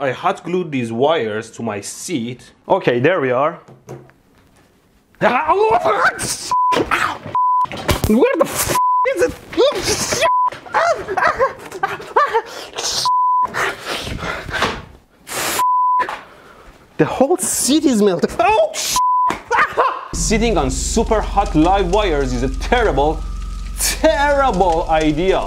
I hot glued these wires to my seat. Okay, there we are. Where the f is it? The whole seat is melted. Oh, Sitting on super hot live wires is a terrible, terrible idea.